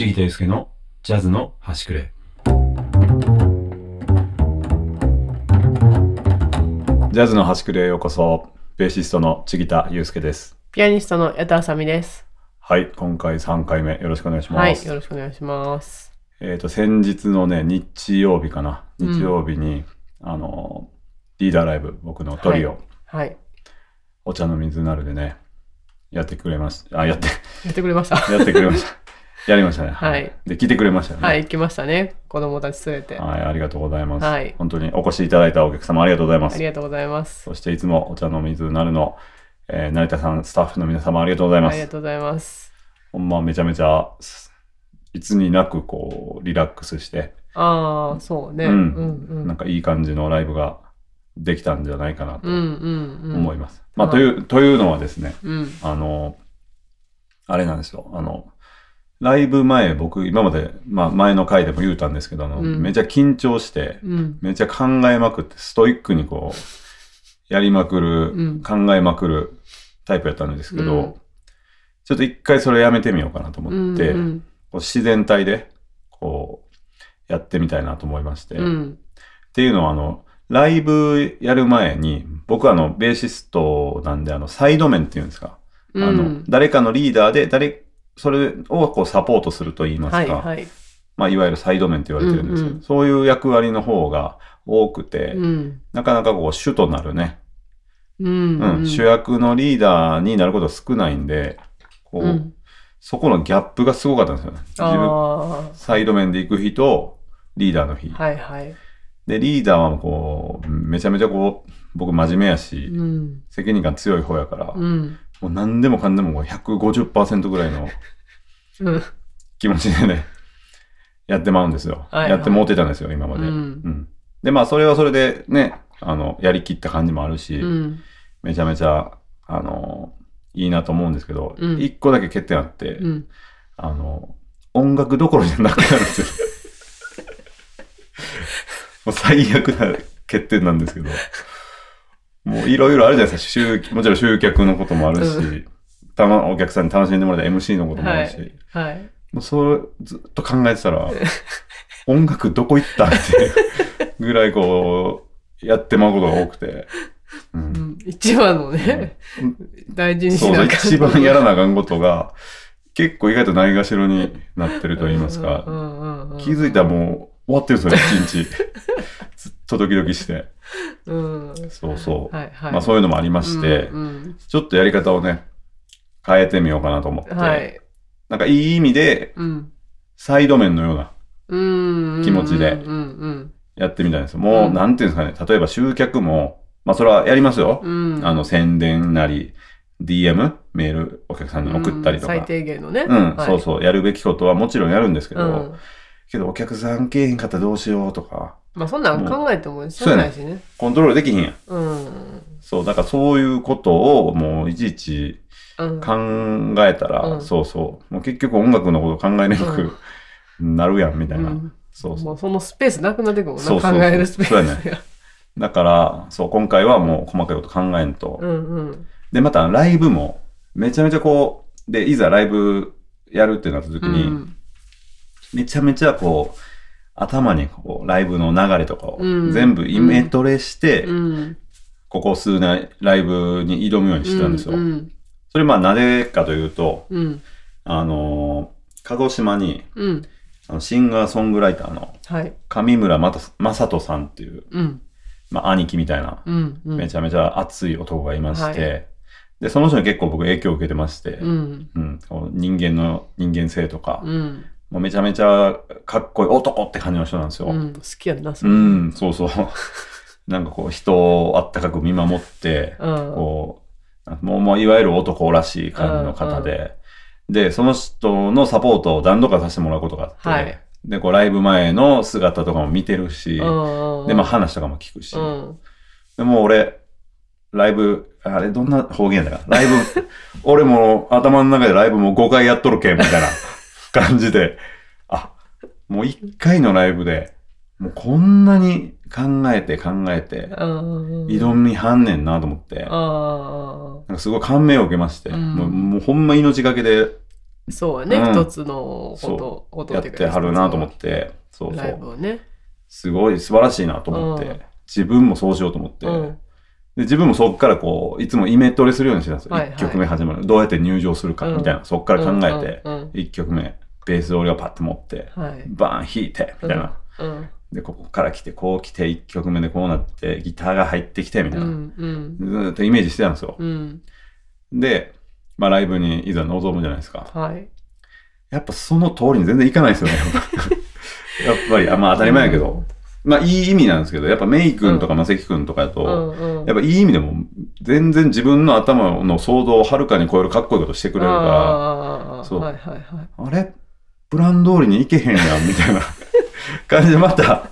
ちぎたゆうすけのジャズの端くれ。ジャズの端くれへようこそ。ベーシストのちぎたゆうすけです。ピアニストの矢田あさみです。はい、今回3回目よろしくお願いします。はい、よろしくお願いします。えっ、と、先日のね、日曜日かな。日曜日に、あの、リーダーライブ、僕のトリオ、はい。お茶の水なるでね、やってくれました。あ、やって、やってくれました。やってくれました。やりましたね。はい。で、来てくれましたよね。はい、行きましたね。子供たち連れて。あはい、ありがとうございます。はい本当にお越しいただいたお客様ありがとうございますり。がとうございます。そしていつもお茶の水なるの、えー成田さん、スタッフの皆様ありがとうございます。ありがとうございます。ほんまめちゃめちゃ、いつになくこう、リラックスして、ああ、そうね。ううんん、うん、なんかいい感じのライブができたんじゃないかなとうん、うん、うん。思います。まあ、はいという、というのはですね、うん。あの、あれなんですよ。あの、ライブ前、僕、今まで、まあ、前の回でも言うたんですけど、あの、うんめちゃ緊張して、うん。めちゃ考えまくって、ストイックにこう、やりまくる、うん考えまくるタイプやったんですけど、うんちょっと一回それやめてみようかなと思って、うん、こう自然体で、こう、やってみたいなと思いまして、っうん。ていうのは、あの、ライブやる前に、僕はあの、ベーシストなんで、あの、サイド面っていうんですか、うん。あの、誰かのリーダーで、誰、それをこうサポートすると言いますか、はい、はい。まあ、いわゆるサイド面って言われてるんですけど、うんうんそういう役割の方が多くて、うん。なかなかこう主となるね、うん。うん主役のリーダーになることは少ないんで、こう、うん。そこのギャップがすごかったんですよね。自分、あサイド面で行く日と、リーダーの日。あ、はい、はい。で、リーダーはこう、めちゃめちゃこう、僕真面目やし、うん。責任感強い方やから、うん。もう何でもかんでもこう150%ぐらいの うん。気持ちでね、やってまうんですよ。はいはいやってもうてたんですよ、今まで。うんで、まあ、それはそれでね、あの、やりきった感じもあるし、うん。めちゃめちゃ、あの、いいなと思うんですけど、うん一個だけ欠点あって、うん。あの、音楽どころじゃなくなるんですよ。もう最悪な欠点なんですけど、もういろいろあるじゃないですか。集もちろん集客のこともあるし、うたま、お客さんに楽しんでもらった MC のこともあるし、はい。はい。もうそれずっと考えてたら、音楽どこ行ったっていうぐらいこう、やってまうことが多くて、ううんん。一番のね、大事にしそうそう、なあかん一番やらなあかんことが、結構意外とないがしろになってると言いますか、気づいたらもう終わってるんですよね、一日。ずっとドキドキして。うん。そうそう。はいはい。まあそういうのもありまして、うんちょっとやり方をね、変えてみようかなと思って、うんはい。なんかいい意味で、うん。サイド面のようなうん。気持ちでうんうんやってみたいんですよ。もう、うんなんていうんですかね、例えば集客も、まあそれはやりますよ。うん。うん。あの、宣伝なり、DM、メール、お客さんに送ったりとか。うん最低限のね。うん、はいそうそう。やるべきことはもちろんやるんですけど、うん。けどお客さん来えへんかったらどうしようとか、まあそんなん考えてもしょうがないしね。コントロールできひんやん。うん。そう、だからそういうことをもういちいちうん。考えたら、うんそうそう。もう結局音楽のこと考えなくなるやん、みたいな。うんそうそう。もうそのスペースなくなってくるもんな。そうそうそう考えるスペースそうだから、そう、今回はもう細かいこと考えんと。うんうん。で、またライブも、めちゃめちゃこう、で、いざライブやるってなった時に、うんめちゃめちゃこう、頭にこう、ライブの流れとかをうん全部イメトレして、うん。ここ数年ライブに挑むようにしてたんですよ。うん。それまあなぜかというと、うん。あのー鹿児島にうん。あのシンガーソングライターのはい。上村また正人さんっていう、うん。まあ兄貴みたいな、めちゃめちゃ熱い男がいまして、はで、その人に結構僕影響を受けてまして、うん。人間の人間性とか、うん。もうめちゃめちゃかっこいい男って感じの人なんですよ。うん。好きやんな、それ。うん、そうそう。なんかこう人をあったかく見守って、うん。こう、もう、もういわゆる男らしい感じの方で、で、その人のサポートを何度かさせてもらうことがあって、はいで、こうライブ前の姿とかも見てるし、うん。で、まあ話とかも聞くし、うん。でもう俺、ライブ、あれどんな方言だかライブ、俺も頭の中でライブも5回やっとるけん、みたいな感じで、あ、もう1回のライブで、もうこんなに考えて考えて、うん。挑みはんねんなと思って、あなんかすごい感銘を受けまして、うん。もうもうほんま命がけで。そうやね、うん。一つのこと、ことやってはるなと思って、そうそライう。ブをね。すごい素晴らしいなと思って、うん。自分もそうしようと思って、うん。で自分もそこからこう、いつもイメトレするようにしてたんですよ。はいはい。1曲目始まる。どうやって入場するかみたいな、そこから考えて、うんうん1曲目、ベース俺がパッと持って、うんはい。バーン弾いて、みたいな。うん。で、ここから来て、こう来て、1曲目でこうなって、ギターが入ってきて、みたいな。うん。うん。ずーっとイメージしてたんですよ。うん。で、まあライブにいざ臨むじゃないですか。はい。やっぱその通りに全然いかないですよね。やっぱり、あまあ当たり前やけど。まあいい意味なんですけど、やっぱメイ君とかマセキ君とかだと、うんうん。やっぱいい意味でも全然自分の頭の想像をはるかに超えるかっこいいことしてくれるかああ、そうはいはいはい。ら、あれ？プラン通りに行けへんやん、みたいな感じでまた、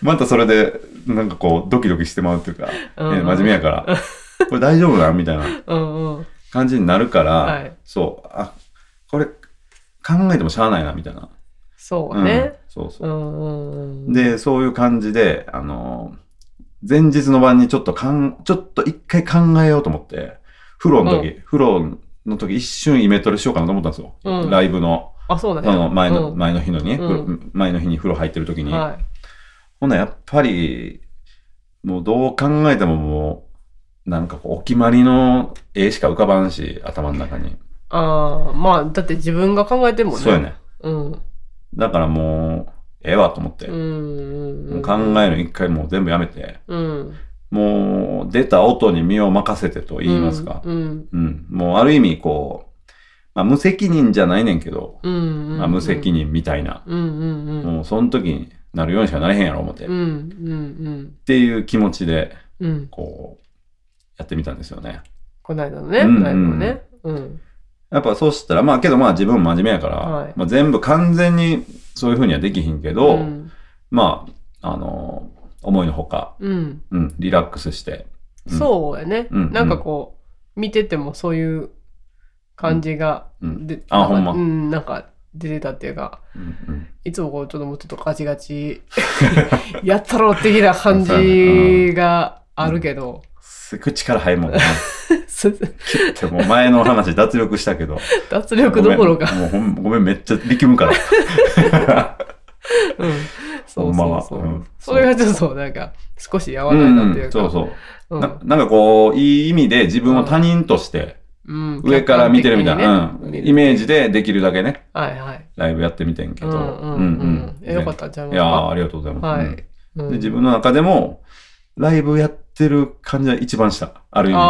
またそれでなんかこうドキドキしてまうっていうか、うんうんね真面目やから、これ大丈夫なんみたいなうんうん。感じになるから、はいそう、あ、これ考えてもしゃあないな、みたいな。そうね。うんそうそうう。んうんうん。で、そういう感じで、あの、前日の晩にちょっとかん、ちょっと一回考えようと思って、風呂の時、風呂の時一瞬イメトレしようかなと思ったんですよ。うんライブの、あ、そうだね。あの、前の、うん前の日のにね、うん前の日に風呂入ってる時に。はほんならやっぱり、もうどう考えてももう、なんかこう、お決まりの絵しか浮かばんし、頭の中に。い。ああ、まあ、だって自分が考えてんもんね。そうやね。うん。だからもう、ええわと思って。うんうんうう考えるの一回もう全部やめて、うん。もう出た音に身を任せてと言いますか。うん。うん。もうある意味こう、まあ無責任じゃないねんけど、うん。うん。まあ無責任みたいな、うんうんうん。もうその時になるようにしかなれへんやろ思って、っうんうんていう気持ちで、うん。うん。こう、やってみたんですよね。この間のね、うんうんライブをね。うん。やっぱそうしたら、まあけどまあ自分も真面目やから、はいまあ全部完全にそういう風にはできひんけど、うん。まあ、あの思いのほか、うん。うん、リラックスして、うんそうやね。うんなんかこう、見ててもそういう感じが、うんであほんまなんかうん、なんか出てたっていうか、うんうんいつもこう、ちょっともうちょっとガチガチ、やったろう的な感じがあるけど、すぐ力入るもんね。すでも前の話脱力したけど。脱力どころか。ごめんもうほんごめん、めっちゃ力むから。うん。そうそうそう。うんそれがちょっとなんか、少し和らいだっていうか。そうそう。うんななんかこう、いい意味で自分を他人として、うん上から見てるみたいな、ねうん、イメージでできるだけね、はいはい。ライブやってみてんけど。うんうんうん。えよかったんちゃいますかいやーありがとうございます。うんはい。うんで自分の中でも、ライブやってる感じが一番した。ある意味。うん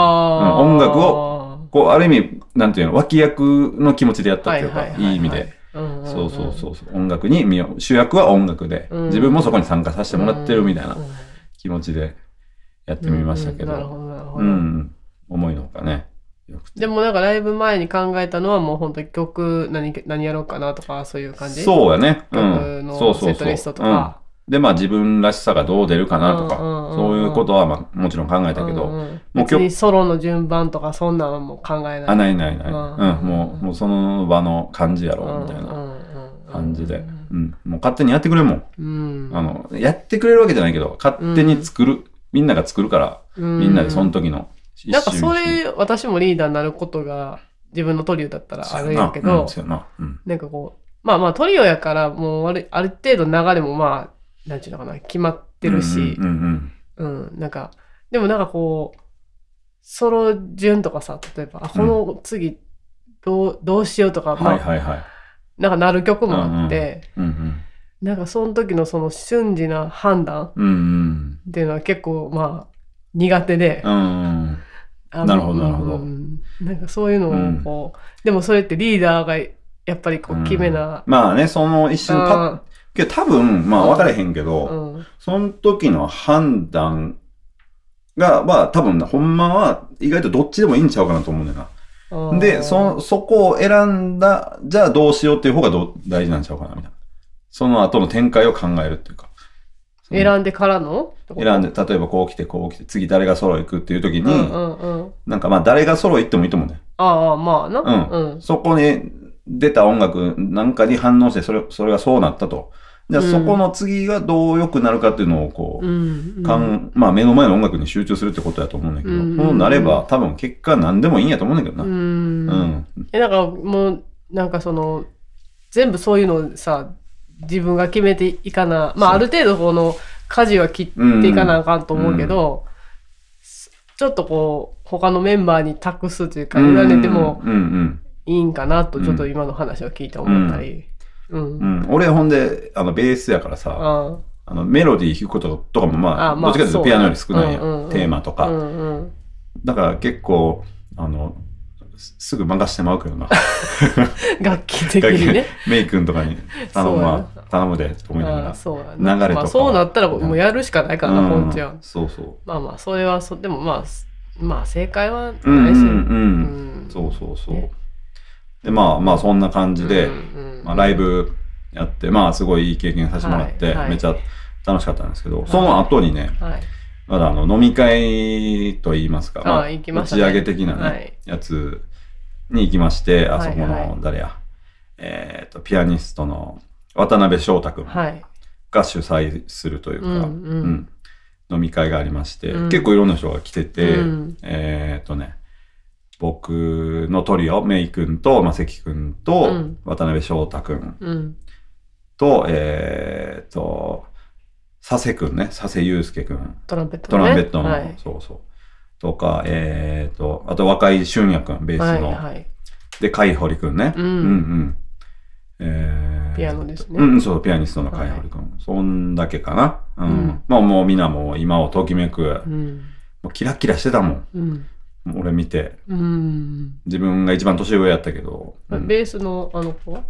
音楽を、こう、ある意味、なんていうの、脇役の気持ちでやったっていうか、はいはいはいはいいい意味で。うんうんんそうそうそうそう。音楽に身を、主役は音楽で、うん自分もそこに参加させてもらってるみたいなうん気持ちでやってみましたけど。うんなるほどなるほど。うん。思いのほかね。でもなんかライブ前に考えたのはもう本当に曲何何やろうかなとかそういう感じ？そうやね。う曲ん。のそうそうそう。セットリストとか。うんで、まあ自分らしさがどう出るかなとか、うんうんうんうんそういうことはまあもちろん考えたけど、うんうんもう別にソロの順番とかそんなんはもう考えない。あ、ないないない。ううんん、もう、もうその場の感じやろう、みたいなな感じで。うん。もう勝手にやってくれるもん。うん。あの、やってくれるわけじゃないけど、勝手に作る。みんなが作るから、うんみんなでその時のなんかそれ私もリーダーになることが自分のトリオだったらあるんやけどな。うん。なんかこうまあまあトリオやからもうあるある程度流れもまあなんていうのかな決まってるしうんうんうん、なんか、でもなんかこう、ソロ順とかさ、例えば、あ、この次、どう、どうしようとか、うん。まあ、はいはいはい。なんかなる曲もあって、うんうん。なんかその時のその瞬時な判断うんうん。っていうのは結構、まあ、苦手で、うんうん。あなるほどなるほどうんなんかそういうのをこう、でもそれってリーダーがやっぱりこう決めな、まあね、その一瞬パッ、けど多分、まあ分からへんけうど、その時の判断が、まあ多分、ほんまは意外とどっちでもいいんちゃうかなと思うんだよな。で、そ、そこを選んだ、じゃあどうしようっていう方がどう大事なんちゃうかな、みたいな。その後の展開を考えるっていうか。選んでからの選んで、例えばこう来て、こう来て、次誰がソロ行くっていう時に、うんうんうん。なんかまあ誰がソロ行ってもいいと思うね。ああ、まあな。うんうん。そこに出た音楽なんかに反応して、それ、それがそうなったと。じゃあうんそこの次がどう良くなるかっていうのをこう、うん。かんまあ目の前の音楽に集中するってことだと思うんだけど、うんそうなれば多分結果何でもいいんやと思うんだけどな。う。うんん。え、なんかもう、なんかその、全部そういうのをさ、自分が決めていかな、まあある程度この舵は切っていかなあかんと思うけど、ちょっとこう、他のメンバーに託すというか、委ねてもいいんかなと、ちょっと今の話を聞いて思ったり。うん。うん、俺ほんであのベースやからさああ。のメロディー弾くこととかもまあどっちかというとピアノより少ないやテーマとか。だから結構あのすすぐ任してまうけどな。楽器的にね。メイ君とかに頼むそうわ頼むでと思いながら。ああそう流れとか。まあ、そうなったらもうやるしかないからな、うん。本ちゃん。そうそう。まあまあ、それはそ、でもまあ、すまあ正解はないし。うんうん。うん、うん。そうそうそう、ね。でまあまあそんな感じで、まあ、ライブやってまあすごいいい経験させてもらって、めっちゃ楽しかったんですけど、その後にねはい。まだあの飲み会といいますか、ましたね。打ち上げ的なね、はい。やつに行きまして、あそこの誰や、えっ、と、ピアニストの渡辺翔太君はい。が主催するというか、うん飲み会がありまして、うん結構いろんな人が来てて、うんえっ、とね、僕のトリオ、メイ君と、まさき君と、うん渡辺翔太君うん。と、えっ、と、佐世君ね、佐世祐介君。トランペットね。ランペットの、はい。そうそう。とか、えっ、と、あと若井俊也君、ベースの。はいはい。で、海堀君ね。うんうんえーピアノですねうん、そう、ピアニストの海堀君。そんだけかな。うん。うんまあもうみんなもう今をときめく、うん。もうキラッキラしてたもん。うん。俺見て。うん。自分が一番年上やったけど。うんベースのあの子は？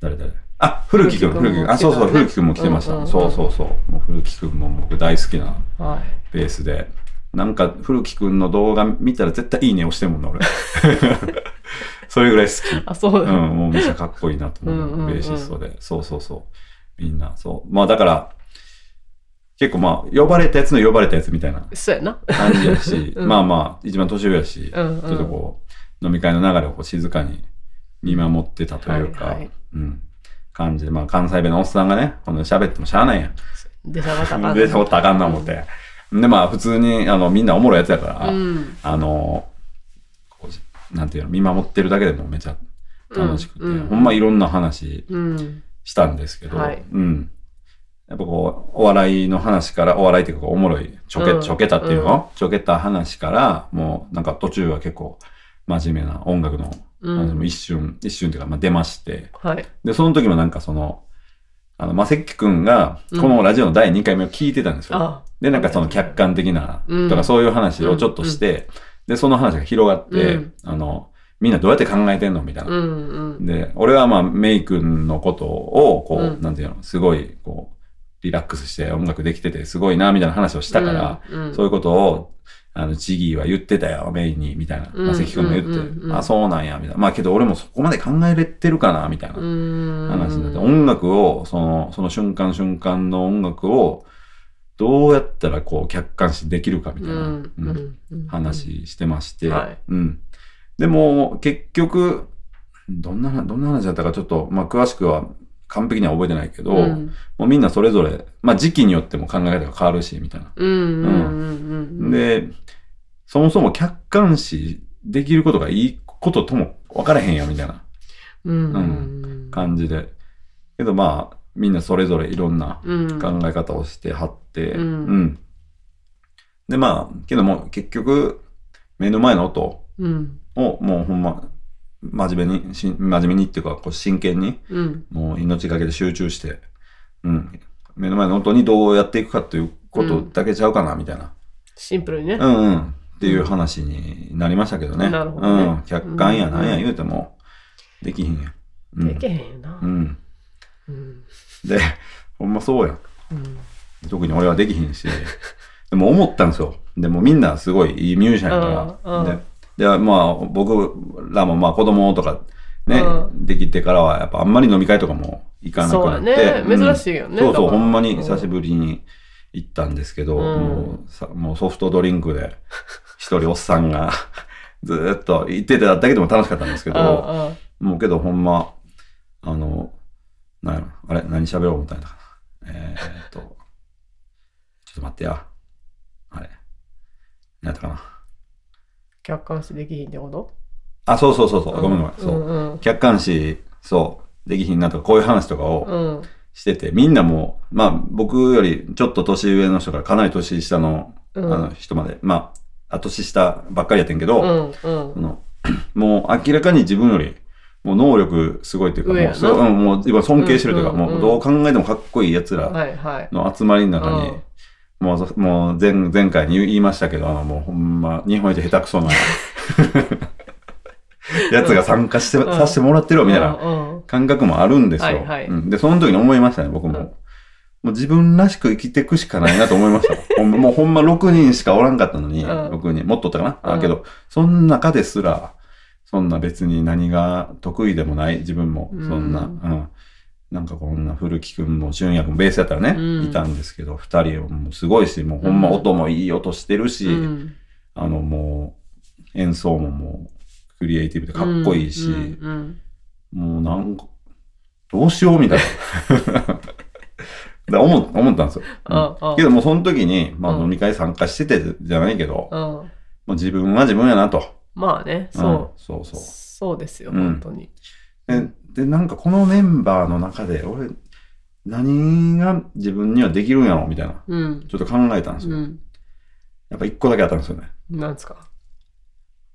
誰誰？あ、古木君、古木君。あ、そうそう、古木君も来てました。うんうんうんそうそうそう。もう古木君も僕大好きなはい。ベースで。なんか、古木君の動画見たら絶対いいね押してんもんな、俺。それぐらい好き。あ、そううだ。ん、もうめっちゃかっこいいなと思う。うんうんうんベーシストで。そうそうそう。みんな、そう。まあだから、結構まあ、呼ばれたやつの呼ばれたやつみたいなそうやな。感じやし、うんまあまあ、一番年上やし、うんうんちょっとこう、飲み会の流れをこう静かに見守ってたというか、はいはいうん、感じで、まあ関西弁のおっさんがね、この喋ってもしゃあないやん。出しゃばったか 出たことあかんな思って。で、まあ普通に、あの、みんなおもろいやつやから、うん。あの、なんていうの、見守ってるだけでもめちゃ楽しくて、うんうんほんまいろんな話うん。したんですけど、はいうん。やっぱこう、お笑いの話から、お笑いっていうかおもろい、ちょけ、うんちょけたっていうの、ちょけた話から、もうなんか途中は結構真面目な音楽の、うん一瞬、一瞬っていうか、まあ、出まして、はい。で、その時もなんかその、あの、ませきくんが、うん。このラジオの第2回目を聞いてたんですよ。あ。で、なんかその客観的な、うん。とかそういう話をちょっとして、で、その話が広がって、うん。あの、みんなどうやって考えてんの？みたいな。うんうん。で、俺はまあ、メイ君のことを、こう、うん。なんていうの、すごい、こう、リラックスして音楽できてて、すごいな、みたいな話をしたから、うん。うん。そういうことを、あの、チギーは言ってたよ、メイに、みたいな。うんまさき君が言って、うんうんうんあ、そうなんや、みたいな。まあ、けど俺もそこまで考えれてるかな、みたいなうん。話になって、音楽を、その、その瞬間瞬間の音楽を、どうやったらこう、客観視できるか、みたいな。うん。話してまして、はいうん。でも、結局、どんな、どんな話だったかちょっと、まあ、詳しくは完璧には覚えてないけど、うんもうみんなそれぞれ、まあ、時期によっても考え方が変わるし、みたいな。うんうんうんうん。で、そもそも客観視できることがいいこととも分からへんよ、みたいなうんうん。感じで。けどまあ、みんなそれぞれいろんなうん。考え方をしてはって、うんで、まあ、けども結局、目の前の音うん。をもうほんま、真面目に、し真面目にっていうか、こう真剣に、うん。もう命がけで集中して、うん、目の前の音にどうやっていくかということだけちゃうかな、みたいな。シンプルにね。うんうん。っていう話になりましたけどね。なるほどねうん。客観やうんなんや言うても、できひんやん。うんできへんよなう。ん。うん。で、ほんまそうやん。うん。特に俺はできひんし。でも思ったんですよ。でもみんなすごいいいミュージシャンやから。うんうんで、でまあ僕らもまあ子供とかね、うできてからはやっぱあんまり飲み会とかも行かなくなって。そうやねうん珍しいよねそうそう、だからほんまに久しぶりに行ったんですけど、うんもうさもうソフトドリンクで一人おっさんが ずーっと行っててだけでも楽しかったんですけど、もうけどほんま、あの、なんやろ、あれ、何喋ろう思ったんだかな。えー、っと、ちょっと待ってや。あれ。何やったかな。客観視できひんってこと？あ、そうそうそうそう、ごめんごめん。そう。うんうん。客観視、そう、できひんなとか、こういう話とかをうん。してて、みんなもう、まあ、僕よりちょっと年上の人からかなり年下の,、うんあの人まで、まあ、あ年下ばっかりやってんけど、うん。うんそ。の もう明らかに自分より、もう能力すごいっていうか、もうすごい、うん、もう今尊敬してるというか、うんうんうんもうどう考えてもかっこいい奴らはいはい。の集まりの中に、うんもう、もう前、前回に言いましたけど、あの、もうほんま、日本一下手くそな、やつが参加して、うんさせてもらってるよ、みたいな感覚もあるんですよ。はいはいうんで、その時に思いましたね、僕も。うんもう自分らしく生きていくしかないなと思いました。ほんまもうほんま6人しかおらんかったのに、うん6人、もっとおったかな、うんあけど、その中ですら、そんな別に何が得意でもない自分も、うんそんな、うん。なんかこんな古木くんも俊也くんもベースやったらね、うんいたんですけど、二人もすごいし、もうほんま音もいい音してるし、うんあのもう演奏ももうクリエイティブでかっこいいし、うんうんもうなんか、どうしようみたいな。だ思っ思ったんですよ。ああけどもうその時に、まあうん飲み会参加しててじゃないけど、うんもう自分は自分やなと。まあね、うんそう。そうそう。そうですよ、うん本当に。でで、なんかこのメンバーの中で、俺、何が自分にはできるんやろみたいな。うん。ちょっと考えたんですよ。うん。やっぱ一個だけあったんですよね。なんですか？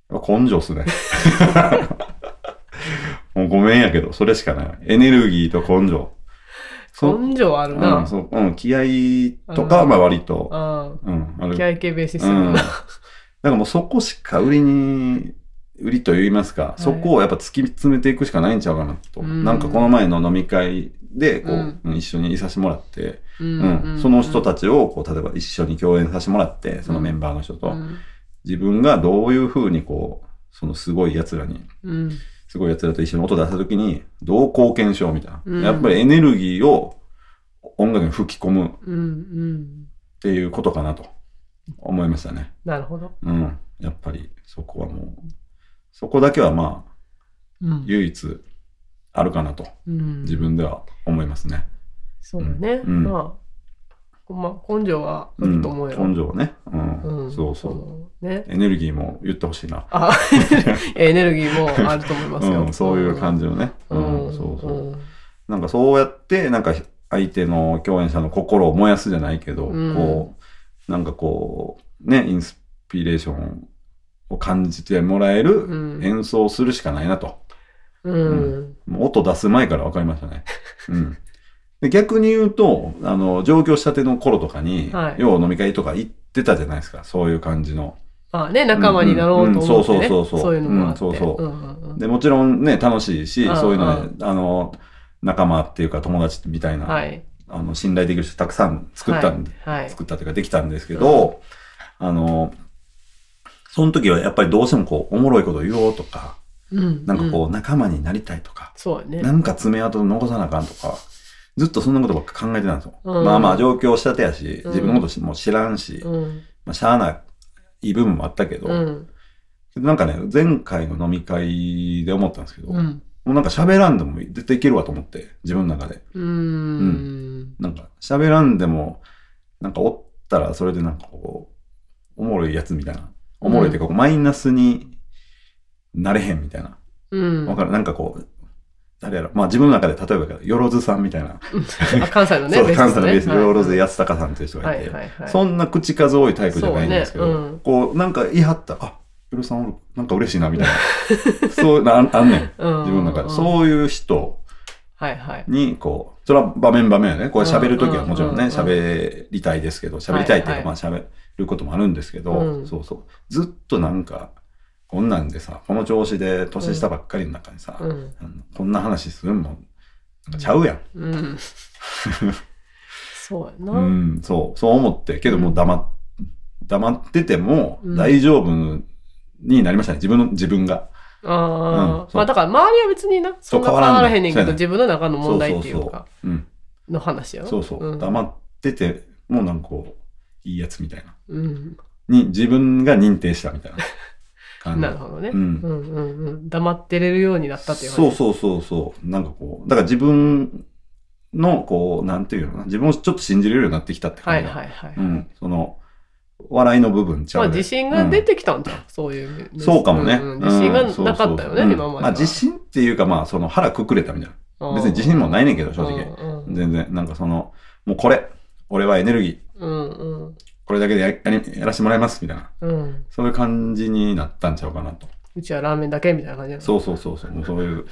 根性っすね。もうごめんやけど、それしかない。エネルギーと根性。そ根性あるうん、な。そう、うん、気合とかはまあ割と、あうん。気合系ベーシストうん。だ。からもうそこしか売りに、売りと言いますか、いそこをやっぱ突き詰めていくしかないんちゃうかなと。うんなんかこの前の飲み会で、こう、うんうん一緒にいさせてもらって、ううん、その人たちを、こう、例えば一緒に共演させてもらって、そのメンバーの人と、うん自分がどういうふうにこう、そのすごい奴らに、うん。すごい奴らと一緒に音出したときに、どう貢献しようみたいな。うんやっぱりエネルギーを音楽に吹き込む。っていうことかなと思いましたね。なるほど。うん。やっぱりそこはもう、そこだけはまあ、うん。唯一あるかなと、うん自分では思いますね。そうだね。うんまあ、まあ、根性はあうん。ると思うよ。根性はね。うん。うん。そうそう。う。ね。エネルギーも言ってほしいな。あ、エネルギーもあると思いますよ。うん、そういう感じのね。ううん、ん。そうそう。うんなんかそうやって、なんか相手の共演者の心を燃やすじゃないけど、うんこう、なんかこう、ね、インスピレーションを感じてもらえるうん演奏をするしかないなと。うん。もう音出す前から分かりましたね。うん。で逆に言うと、あの、上京したての頃とかに、はい要は飲み会とか行ってたじゃないですか。そういう感じの。まあね、仲間になろうと思ってね。うんうんそうそうそうそうそういうのもあって。うんそうそううんうんうんで、もちろんね、楽しいし、うんそういうのうで、あの、仲間っていうか友達みたいな、はい。あの、信頼できる人たくさん作ったんで、はい。はい作ったというかできたんですけど、あの、その時はやっぱりどうしてもこう、おもろいこと言おうとか、うん。なんかこう、うん仲間になりたいとか、そうやね。なんか爪痕残さなあかんとか、ずっとそんなことばっか考えてたんですよ。うんまあまあ上京したてやし、うん自分のことも知らんし、うん。まあしゃあない部分もあったけど、うん。なんかね、前回の飲み会で思ったんですけど、もうん。うなんか喋らんでも絶対いけるわと思って、自分の中で。うん。なんか喋らんでも、なんかおったらそれでなんかこう、おもろいやつみたいな。おもろいっていうか、マイナスになれへんみたいな。うん。わかるなんかこう、誰やろまあ自分の中で例えばよろずさんみたいな。あ関西のね、そう、関西のベース、はいよろず安高さんっていう人がいて、はいはいはい。そんな口数多いタイプじゃないんですけど、こう、なんか言い張ったら、あ、よろずさんおる、なんか嬉しいな、みたいな。そうな、ああんねん。うん自分の中で。うんそういう人はいはい。に、こう、それは場面場面やね。これ喋るときはもちろんね、うん喋りたいですけど、喋りたいっていうか、はいまあ喋ることもあるんですけど、うんそうそう。ずっとなんか、こんなんでさ、この調子で年下ばっかりの中にさ、うん。こんな話するんも、ちゃうやん。うん。そうやな。うん、そう、そう思って、けどもう黙っ、黙っててもうん大丈夫になりましたね。自分の、自分が。ああ、まあだから周りは別にな、そんな変変わらへんねんけど、自分の中の問題っていそうそうか。の話やろ？そうそう。ん黙ってて、もうなんかこう、いいやつみたいな。うん。に、自分が認定したみたいな感じ。なるほどね。ううんんうんうん。黙ってれるようになったっていうそうそうそうそう。なんかこう、だから自分の、こう、なんていうのかな。自分をちょっと信じれるようになってきたってはい感じ。はいはい。うん。その、笑いの部分ちゃうでまあ自信が出てきたんじゃん、そういう。そうかもね。んん自信がうんなかったよね、そうん今までは。まあ自信っていうかまあその腹くくれたみたいな。うん別に自信もないねんけど、正直。うんうん全然、なんかその、もうこれ、俺はエネルギー、うんうんこれだけでややらせてもらいます、みたいな。うん。そういう感じになったんちゃうかなと。うちはラーメンだけみたいな感じそうそうそうそう。もうそういう、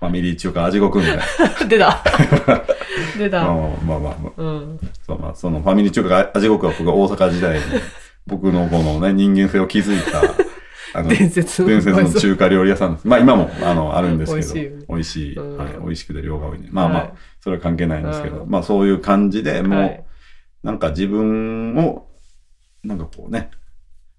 ファミリー中華味ごくんみたいな。出た。出た。うんまあまあまあ、うん。そうまあ、そのファミリー中華が味ごくは僕が大阪時代に、僕のこのね、人間性を築いた、あの、伝説の伝説の中華料理屋さんです。まあ今も、あの、あるんですけど、美味しいはい。美味しくて量が多いね。まあまあ、はいそれは関係ないんですけど、うんまあそういう感じでもう、はいなんか自分を、なんかこうね、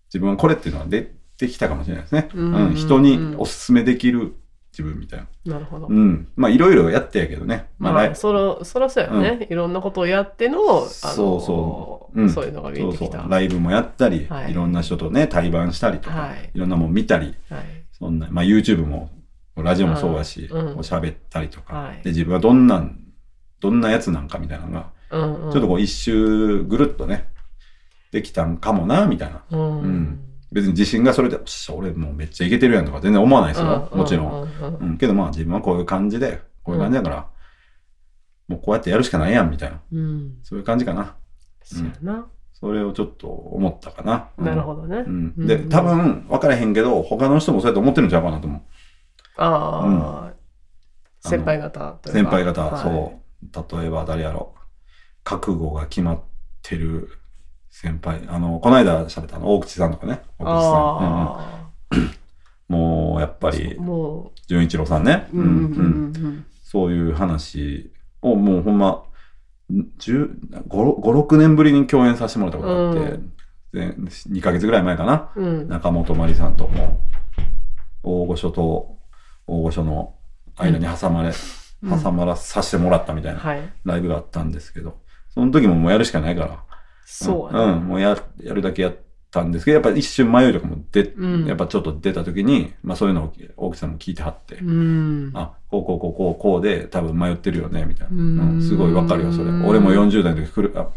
自分はこれっていうのは出てきたかもしれないですね。うんうん人におすすめできる自分みたいな。なるほど。うん。まあいろいろやってやけどね。まあ、まあ、そら、そらそうやね、いろんなことをやっての、あのそうそううんそういうのが見そうそえてきた。うライブもやったり、はいい、ろんな人とね対バンしたりとか、はいい、ろんなもん見たりはい。そんな、まあ、YouTube もラジオもそうだし、うんうんこう喋ったりとか、はいで自分はどんなんどんなやつなんかみたいなのが、うんうん、ちょっとこう一周ぐるっとねできたんかもなみたいな。うん、うん。別に自信がそれで「おっしゃ俺もうめっちゃいけてるやん」とか全然思わないですよ、もちろん、うんうん。うん。けどまあ自分はこういう感じでこういう感じだから、もうこうやってやるしかないやんみたいな。うん。そういう感じかな。そうやな。それをちょっと思ったかな、うん。なるほどね。うん、うん。で、多分分からへんけど、他の人もそうやって思ってるんちゃうかなと思う。ああ、先輩方先輩方、はい。そう。例えば誰やろ覚悟が決まってる先輩。あの、この間喋ったあの大口さんとかね。大口さん。うんもう、やっぱあ、り、も純一郎さんね。う、うんうんうんそういう話を、もうほんま、10 5、6年ぶりに共演させてもらったことがあって、うんで2ヶ月ぐらい前かな。うん。うん。中本まりさんとも大御所と大御所の間に挟まれ、うん挟まらさせてもらったみたいなはい。ライブがあったんですけど、その時ももうやるしかないから、そうやね。うん、もうややるだけやったんですけど、やっぱ一瞬迷いとかも出、うんやっぱちょっと出た時に、まあそういうのを大木さんも聞いてはって、うん。あ、こうこうこうこうこうで多分迷ってるよね、みたいな。うんうんすごいわかるよ、それ。俺も40代の時くる、あ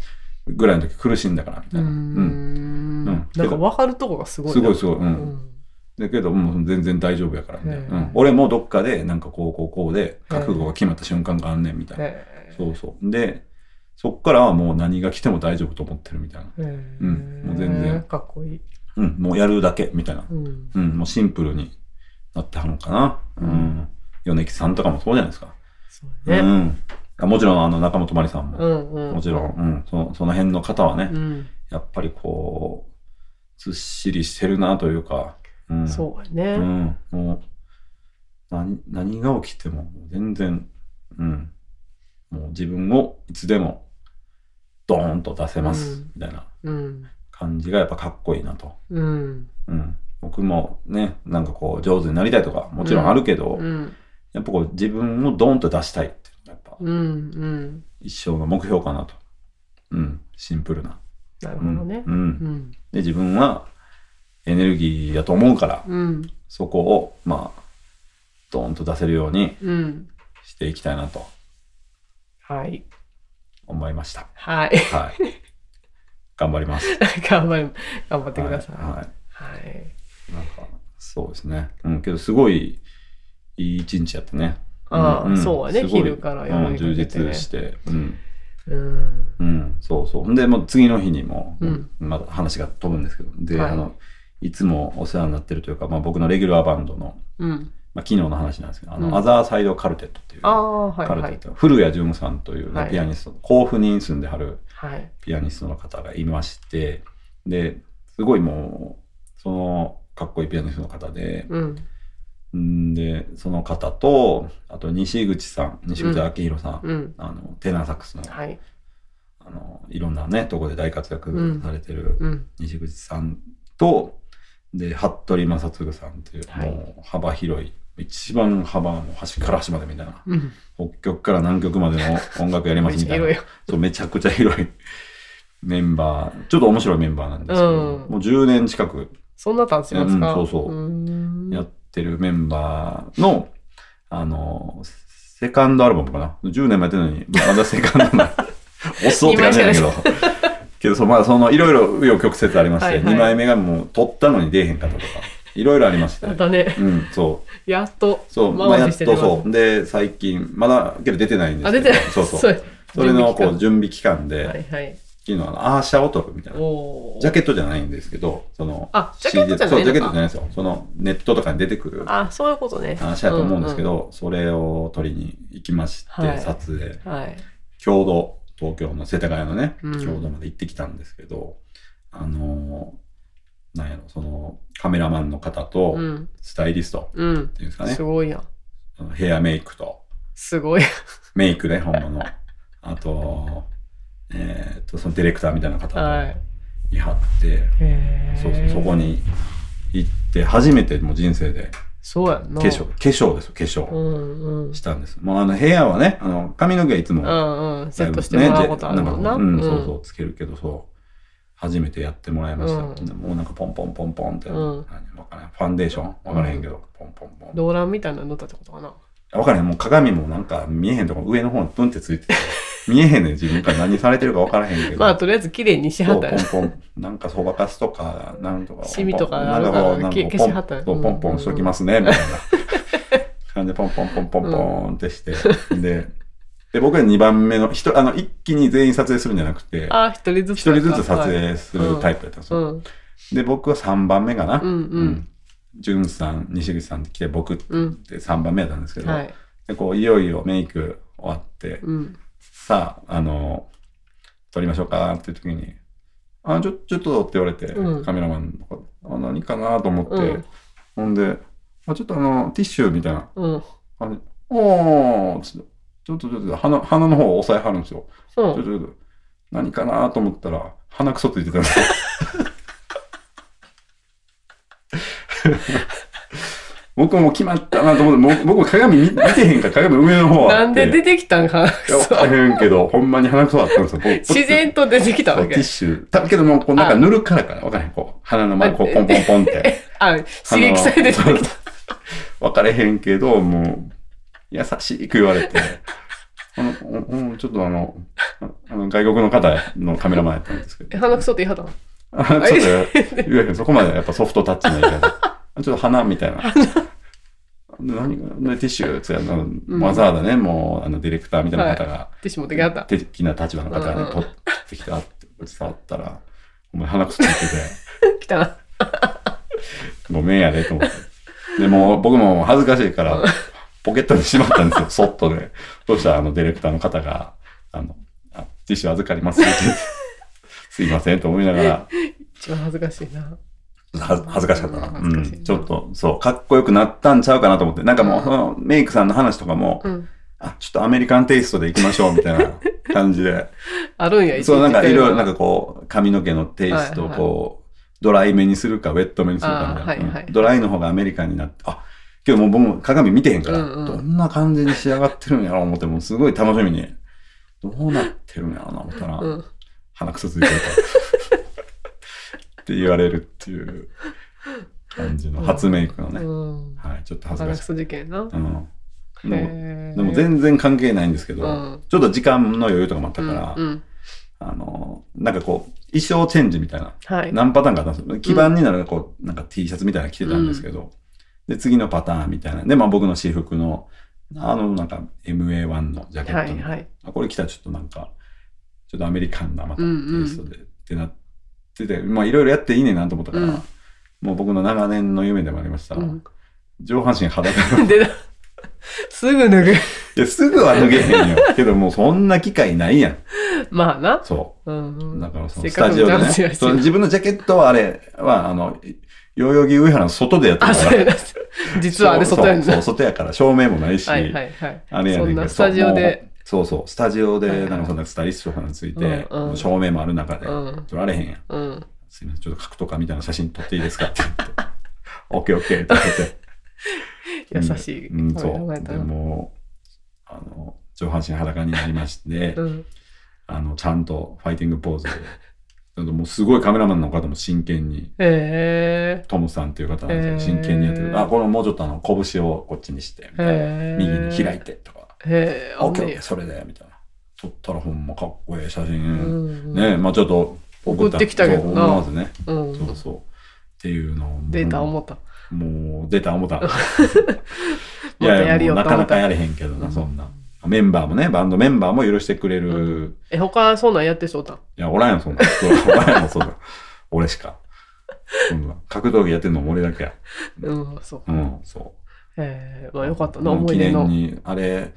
ぐらいの時苦しいんだから、みたういな。うん。ん。なんか分かるとこがすごいな。すごいすごい。う。うんん。だけど、もう全然大丈夫やからみたいな、へえうん。俺もどっかで、なんかこうこうこうで、覚悟が決まった瞬間があんねん、みたいな。へそうそう。で、そっからはもう何が来ても大丈夫と思ってるみたいな。え。うんもう全然かっこいい。うん、もうやるだけ、みたいな。うん。うん、もうシンプルになってはるのかな。ううんん。米木さんとかもそうじゃないですか。そうね。うん。あもちろん、あの、中本まりさんも、うんうん。もちろん、うん、そのその辺の方はね、うん。やっぱりこう、ずっしりしてるなというか、うん。そうやね。うん、もう何何が起きても全然、うん、もう自分をいつでもドーンと出せます、うんみたいなうん。感じがやっぱかっこいいなと。うん。うん、僕もね、なんかこう上手になりたいとかもちろんあるけど、うん。やっぱこう自分をドーンと出したいっていうのがやっぱうん。うん。一生の目標かなと。うん、シンプルな。なるほうんどね。う、うんん。で自分はエネルギーやと思うから、うん。そこをまあドーンと出せるようにうん。していきたいなとはい。思いました。はい。はい。頑張ります。頑張り、頑張ってください。はい。ははい。いなんか、そうですね。うん、けどすごいいい一日やってね。ああんそうやね昼から夜うんにかけてね充実して。うん。うん。うん、そうそう。で、もう次の日にも、うんまだ話が飛ぶんですけど、で、はいあの、いつもお世話になってるというか、まあ僕のレギュラーバンドの、うん。まあ昨日の話なんですけど、あの、うんアザーサイドカルテットっていう、ああ、はいはい。カルテット、古谷淳さんというね、はいピアニスト、甲府に住んではるはい。ピアニストの方がいまして、で、すごいもう、その、かっこいいピアニストの方で、うん。んで、その方と、あと西口さん、西口明宏さん、うん。あの、テナーサックスの、はい。あの、いろんなね、とこで大活躍うんされてるうん。西口さんと、で、服部正嗣さんっていう、はいもう幅広い、一番幅も端から端までみたいな、うん。北極から南極までの 音楽やりますみたいな。そう、めちゃくちゃ広い。メンバー、ちょっと面白いメンバーなんですけど、うん。もう10年近く。そんな単しますか？うんそうそう。うん。やってるメンバーの、あの、セカンドアルバムかな。10年もやってるのに、まだセカンド な。遅って感じだけど。けど、そう、まあ、その、いろいろ紆余曲折ありまして、はいはい。2枚目がもう、撮ったのに出えへんかったとか、いろいろありまして。またね、うん、そう。やっと、そう、まあ、やっとそう。で、最近、まだ、けど出てないんですあ、けど。出てない？そうそう。そうそれの、こう、準準備期間で、はいはい。昨日、あの、アーシャを撮るみたいな。ジャケットじゃないんですけど、その、あジャケットじゃないそう、ジャケットじゃないですよ。その、ネットとかに出てくるあ、そういうことね。話だと思うんですけど、それを撮りに行きまして、はい撮影。はい。郷土、東京の世田谷のね、うん郷土まで行ってきたんですけど、あのーなんやろ、その、カメラマンの方とう、ん。スタイリストうん。っていうんですかねす、ごいやん。そのヘアメイクと、すごい。メイクね、本物。あと、えーっと、そのディレクターみたいな方はとい。いはって、へーそうそう、そこ。に行って、初めてもう人生でそうやんな。化粧、化粧ですよ、化粧うんうん。したんです。もうあの、部屋はね、あの、髪の毛はいつも、うんうん。セットしてもらうことあるもんな。ね、でなんうん、そうそう、つけるけど、そう。初めてやってもらいました。うんもうなんかポンポンポンポンって、うん何わからんファンデーションわからへんけど、ポンポンポン。動乱みたいなの塗ったってことかな？わからへん、もう鏡もなんか見えへんとこ上の方にプンってついてて、見えへんねん、自分から何されてるかわからへんけど。まあ、とりあえず綺麗にしはったよ。ポンポン、なんかそばかすとか、なんとか。シミとかなんかこうなんか消しはったよポンポンポンしときますね、みたいな 感じでポンポンポンポンポンってして。で、で、僕は2番目の、一あの、一気に全員撮影するんじゃなくて、あ、一人ずつ。一人ずつ撮影するタイプだったんですよ。うん。で、僕は3番目かな。うんうん。ジュンさん、西口さんって来て、僕ってうん。3番目だったんですけど、はい。でこういよいよメイク終わって、うん。さあ、あの、撮りましょうかっていう時に、あ、ちょ、ちょっとって言われて、うんカメラマンの方、あ、何かなと思って、うんほんで、あ、ちょっとあの、ティッシュみたいなうん。感じ、おーつってちょっとちょっと鼻、鼻の方を押さえはるんですよ。うちょっとん。ちょっと、何かなと思ったら、鼻くそついてたんですよ。僕も決まったなと思って、僕も鏡見見てへんから、鏡上の方は。なんで出てきたん？かなからへんけど、ほんまに鼻くそあったんですよ。自然と出てきたわけ。ティッシュ。たけどもう、こうなんか塗るからかな。わかん。こう、鼻の前にこう、ポンポンポンって。あ、刺激されて出てきた。わかれへんけど、もう、優しく言われて、あの、うん、ちょっとあの、ああの外国の方のカメラマンやったんですけど。え鼻くそって言いはったの？あちょっと言えへん、そこまでやっぱソフトタッチな言い方。ちょっと鼻みたいな。で何がねティッシュつやあの、うんわざわざね、もう、あの、ディレクターみたいな方が、ティッシュ持ってきはった。的な立場の方うんうんに取ってきたって、触ったら、お前鼻くそついてて、来たな。ごめんやでと思って。でも、僕も恥ずかしいから、ポケットにしまったんですよ、そっとで。そしたら、あの、ディレクターの方が、あの、あティッシュ預かりますって言って、すいませんと思いながら、一番恥ずかしいな。はず恥ずかしかったな。うん。ちょっと、そう、かっこよくなったんちゃうかなと思って。なんかもう、うんそのメイクさんの話とかも、うん。あ、ちょっとアメリカンテイストで行きましょう、みたいな感じで。あるんや、そう、なんかいろいろ、なんか。かこう、髪の毛のテイストをはいはいこう、ドライめにするか、ウェットめにするかみたいな、はいはいうんドライの方がアメリカンになって、あ、けどもう僕も鏡見てへんから、うんうんどんな感じに仕上がってるんやろう思って、もうすごい楽しみに、どうなってるんやろうな思ったら、うん。鼻くそついてるから。って言われるっていう感じの初メイクのね、うん。はい、ちょっと恥ずかしい。鼻くそ事件な。うん。でもでも全然関係ないんですけど、うんちょっと時間の余裕とかもあったから、うんうん。あの、なんかこう、衣装チェンジみたいな、はい。何パターンかあったんですよ。基盤になるこう、なんか T シャツみたいなの着てたんですけど、で、次のパターンみたいな。で、まあ僕の私服の、あの、なんか MA1 のジャケットの、はいはい。あこれ着たらちょっとなんか、ちょっとアメリカンなまたテうんうんイストで、ってなってて、まあいろいろやっていいねんなと思ったから、うんもう僕の長年の夢でもありました。うん上半身裸の。すぐ脱ぐ。や、すぐは脱げへんよ。けどもうそんな機会ないやん。まあな。そう。うんうん。だからそのスタジオでね、その自分のジャケットはあれは、あの、代々木上原の外でやってあ、るから。実はあれ外やんな。そう外やから照明もないし、はいはいはい。あれやねんけど。そんなスタジオで。そうそう、スタジオで、なんかそんなスタイリストとかについて、うんうん照明もある中で、うん。撮られへんやん。うん。すいません、ちょっと格闘家みたいな写真撮っていいですかって言って、オッケーオッケーって言って。優しい。うん、そう。でも、あの、上半身裸になりまして、うん。あの、ちゃんとファイティングポーズもうすごいカメラマンの方も真剣に、へえ。トムさんっていう方なんですけど、真剣にやってる。あ、このもうちょっとあの、拳をこっちにして、みたいなへえ。右に開い。てとか、へえ。ーオッケー、あんねやそれで、みたいな。撮ったらほんまかっこいい写う真。ん。ねまあちょっと、送ってきたけどなそう思わずね。うん。そうそう。っていうのを。データ思った。もう、出 た思った。いやりよもうなかなかやれへんけどな、そんな。メンバーもね、バンドメンバーも許してくれる。え、他そんなんやってそうだ。いや、おらんよ、そんな。そうおらんよ、そんな。俺しか。そんな格闘技やってんのも俺だけや。うん、そう。うん、そう。えー、まあよかったな、もう記思い出の。念に、あれ、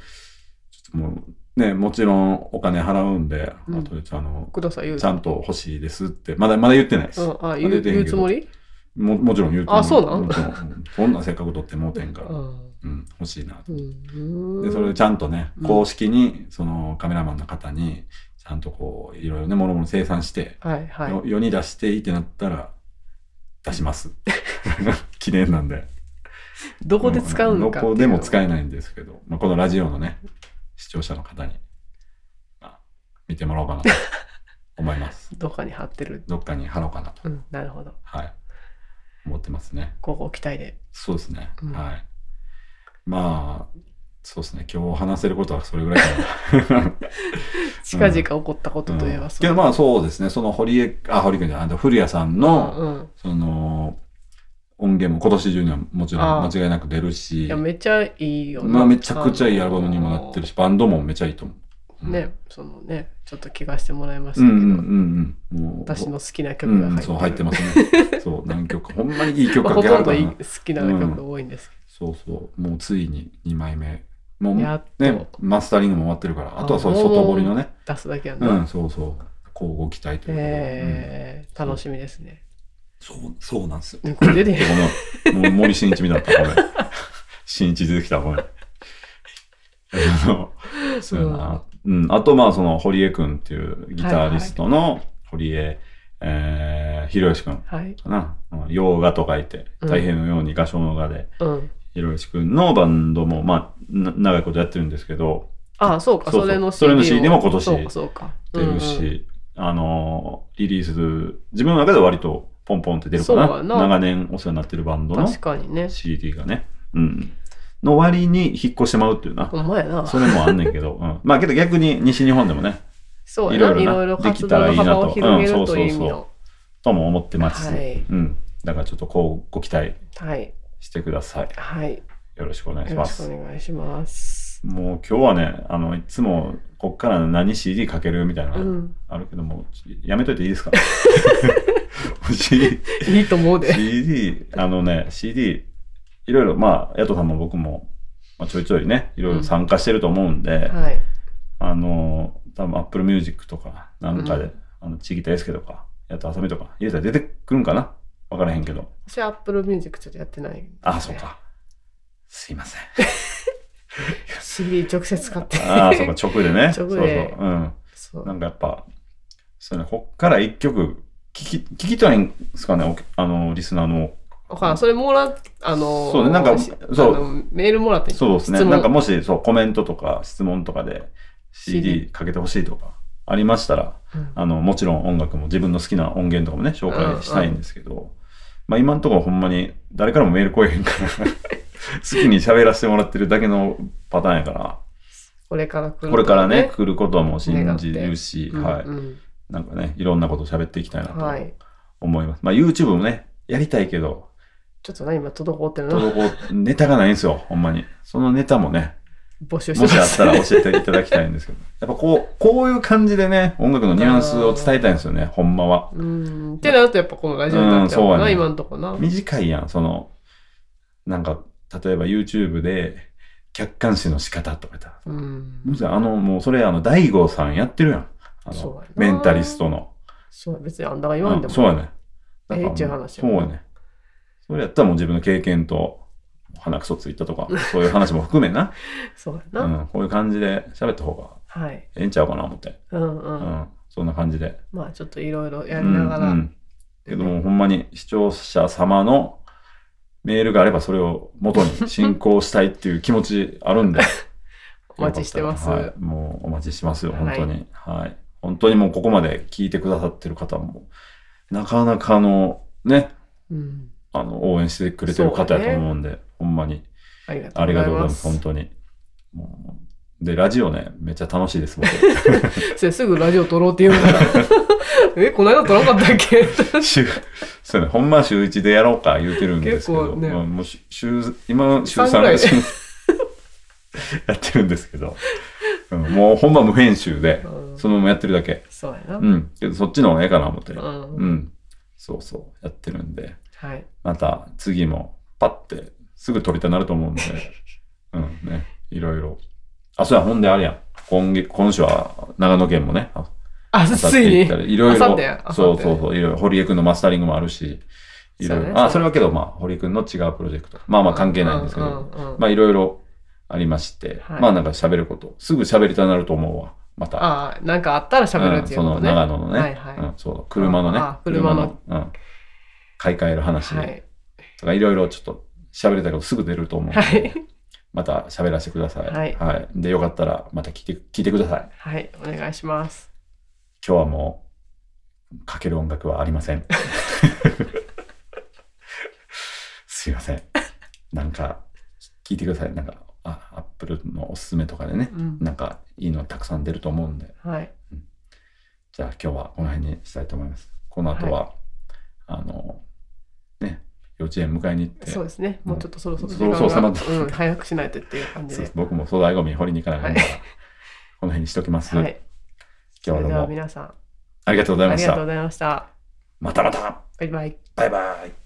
ちょっともう、ね、もちろんお金払うんで、うんあとであの、ください、言うちゃんと欲しいですって、まだ、まだ言ってないです。うん、あ、言う言うつもり？ももちろん言うと思あそうなん？そんなせっかく取ってもうてんから、ううん、ん。欲しいなと。うん。で、それでちゃんとね、うん公式に、そのカメラマンの方に、ちゃんとこう、いろいろね、もろもろ生産して、はいはい。よ世に出していいってなったら、出します。記念なんで。どこで使うのかどこでも使えないんですけど、まあ、このラジオのね、視聴者の方に、まあ、見てもらおうかなと 思います。どっかに貼ってる。どっかに貼ろうかなと、うん、なるほど。はい、思ってますね。ここ期待で。そうですね。うんはい。まあ、そうですね。今日話せることはそれぐらいかな。近々起こったことといえばそう。うんけどまあそうですね。その堀江、あ、堀江君じゃない、古谷さんの、うん。その、音源も今年中にはもちろん間違いなく出るしいや、、めっちゃいいよなまあめちゃくちゃいいアルバムにもなってるし、バンドもめちゃいいと思う。うんね、そのね、ちょっと聞かせてもらいましたけど、うんうんうん私の好きなうん、曲が入ってる。そう入ってますね。そう、何曲か。ほんまにいい曲まあ、ほとんど好きな曲が多いんですけそうそう。もうついに2枚目。もうやっとね、マスタリングも終わってるから、あとはそうあ外堀のね。ど、出すだけやんな。うん、そうそう。交互期待ということで。うんえー、楽しみですね。そう、そうなんですよ。ねこれ出てへんもう森進一みたいだった、これ。進一出てきた、これ。あのそうやな。うん。あと、まあ、その、堀江くんっていうギタリストの堀江、えー、ひろよしくんはい。かな。うん洋画と書いて、うん大変のように画商の画で、うん。ひろよしくんのバンドも、まあ、な長いことやってるんですけど、ああ、そうか、それの CD それの CD も今年そうか、そうか。出るし、あのーリリース、自分の中では割とポンポンって出るかな。長年お世話になってるバンドのうん確かにね。CD がね。うん。の割に引っ越してまうっていうな。ほんまやな。それもあんねんけど、うん。まあけど逆に西日本でもね、そう。いろいろできたらいいなとうんというそうそうの。とも思ってます。はいうん。だからちょっとこうご期待はい。してください。はい。よろしくお願いしよろしくます。お願いします。もう今日はね、あの、いつもこっから何 CD かけるみたいな、うん。あるけども、やめといていいですか？CD いいと思うで。CD、あのね、CD、いろいろ、まあ、ヤトさんも僕も、まあ、ちょいちょいね、いろいろ参加してると思うんで、はい。あの、多分 Apple Music とか、なんかで、あの、ちぎたエスケとか、やっとあさみとか、入れたら出てくるんかな？わからへんけど。私は Apple Music ちょっとやってない、あ、そう。か。すいません。CD 直接買って。ああ、そうか、直でね。直でそうそう。うん。そうなんかやっぱ、そうね、こっから一曲、聞き、聞きたいんですかね、おあの、リスナーの。わか。それもらっ、あのー、そうねなんかしそうメールもらってそうですね。なんかもし、そう、コメントとか質問とかで CD CD かけてほしいとかありましたら、うんあの、もちろん音楽も自分の好きな音源とかもね、紹介したいんですけど、まあ今のところほんまに誰からもメール来えへんから、好きに喋らせてもらってるだけのパターンやから、これから来るとこれからね、来ることはもう信じるし、うんはい。うんなんかね、いろんなこと喋っていきたいなとはい。思います。まあ YouTube もね、やりたいけど、ちょっとな、今滞ってるな。滞ネタがないんですよ、ほんまに。そのネタもね、募集して。もしあったら教えていただきたいんですけど。やっぱこう、こういう感じでね、音楽のニュアンスを伝えたいんですよね、ほんまは。うん。ってなるとやっぱこのラジオになっちゃうかな、ね今んとこな。短いやん、その、なんか、例えば YouTube で、客観視の仕方とか言ったら、うん。あの、もうそれあの、大悟さんやってるやん。あのメンタリストの。そう、別にあんたが言わんでも。うんそうやね。ええっちゅう話やそうやね。それやったらもう自分の経験と、鼻くそついたとか、そういう話も含めな。そうやな。うん、こういう感じで喋った方がはい。ええんちゃうかな思って。うんううん。ん、そんな感じで。まあちょっといろいろやりながら。うんうんけども、ほんまに視聴者様のメールがあればそれを元に進行したいっていう気持ちあるんで。お待ちしてますはい、もうお待ちしてますよ、はい本当に。はい。本当にもうここまで聞いてくださってる方も、なかなかの、ね、うん。あの、応援してくれてる方やと思うんで、ほんまにありがとあうございま。すす、本当に。もうで、ラジオね、めっちゃ楽しいです、僕。すぐラジオ撮ろうって言うから。え、この間撮らなかったっけ？週、そうね、ほんまは週1でやろうか言うてるんですけど、ねまあもう週週、今週3三ぐらいでやってるんですけど、うんもうほんま無編集で、うんそのままやってるだけ。そうやな。うん。けどそっちの方がええかな思って。ううんん。そうそう、やってるんで、はい。また次もパッてすぐ撮りたなると思うんで、うんね、いろいろ。あ、そうや、ほんであれやん。今月、今週は長野県もね、あついに。いろいろ。そうそうそう、いろいろ、堀江くんのマスタリングもあるし、いろいろ、あ、それはけど、まあ、堀江くんの違うプロジェクト。まあまあ関係ないんですけうど、んうんうん。まあいろいろありまして、はい。まあなんか喋ること、すぐ喋りたなると思うわ、また。ああ、なんかあったら喋るっていううんそのことね。長野のね、はいはい。うん、そう、車のね、車の。うん、買い替える話はい。とか、いろいろちょっと喋りたいことすぐ出ると思うはい。また喋らせてください。はいで、よかったらまた聞いて、聞いてください。はい。お願いします。今日はもう、かける音楽はありません。すいません。なんか、聞いてください。なんか、あアップルのおすすめとかでね、うん。なんかいいのたくさん出ると思うんで、はい。じゃあ今日はこの辺にしたいと思います。この後は、あの、ね、幼稚園迎えに行って、そうですね。もうちょっとそろそろそろそろ時間が迫ってうん、早くしないとっていう感じでそう。僕も粗大ゴミ掘りに行かないから、はいこの辺にしときます。はい。今日はどうも皆さん、ありがとうございましたありがとうご。ざいました。またまたバイバイ。バイバイ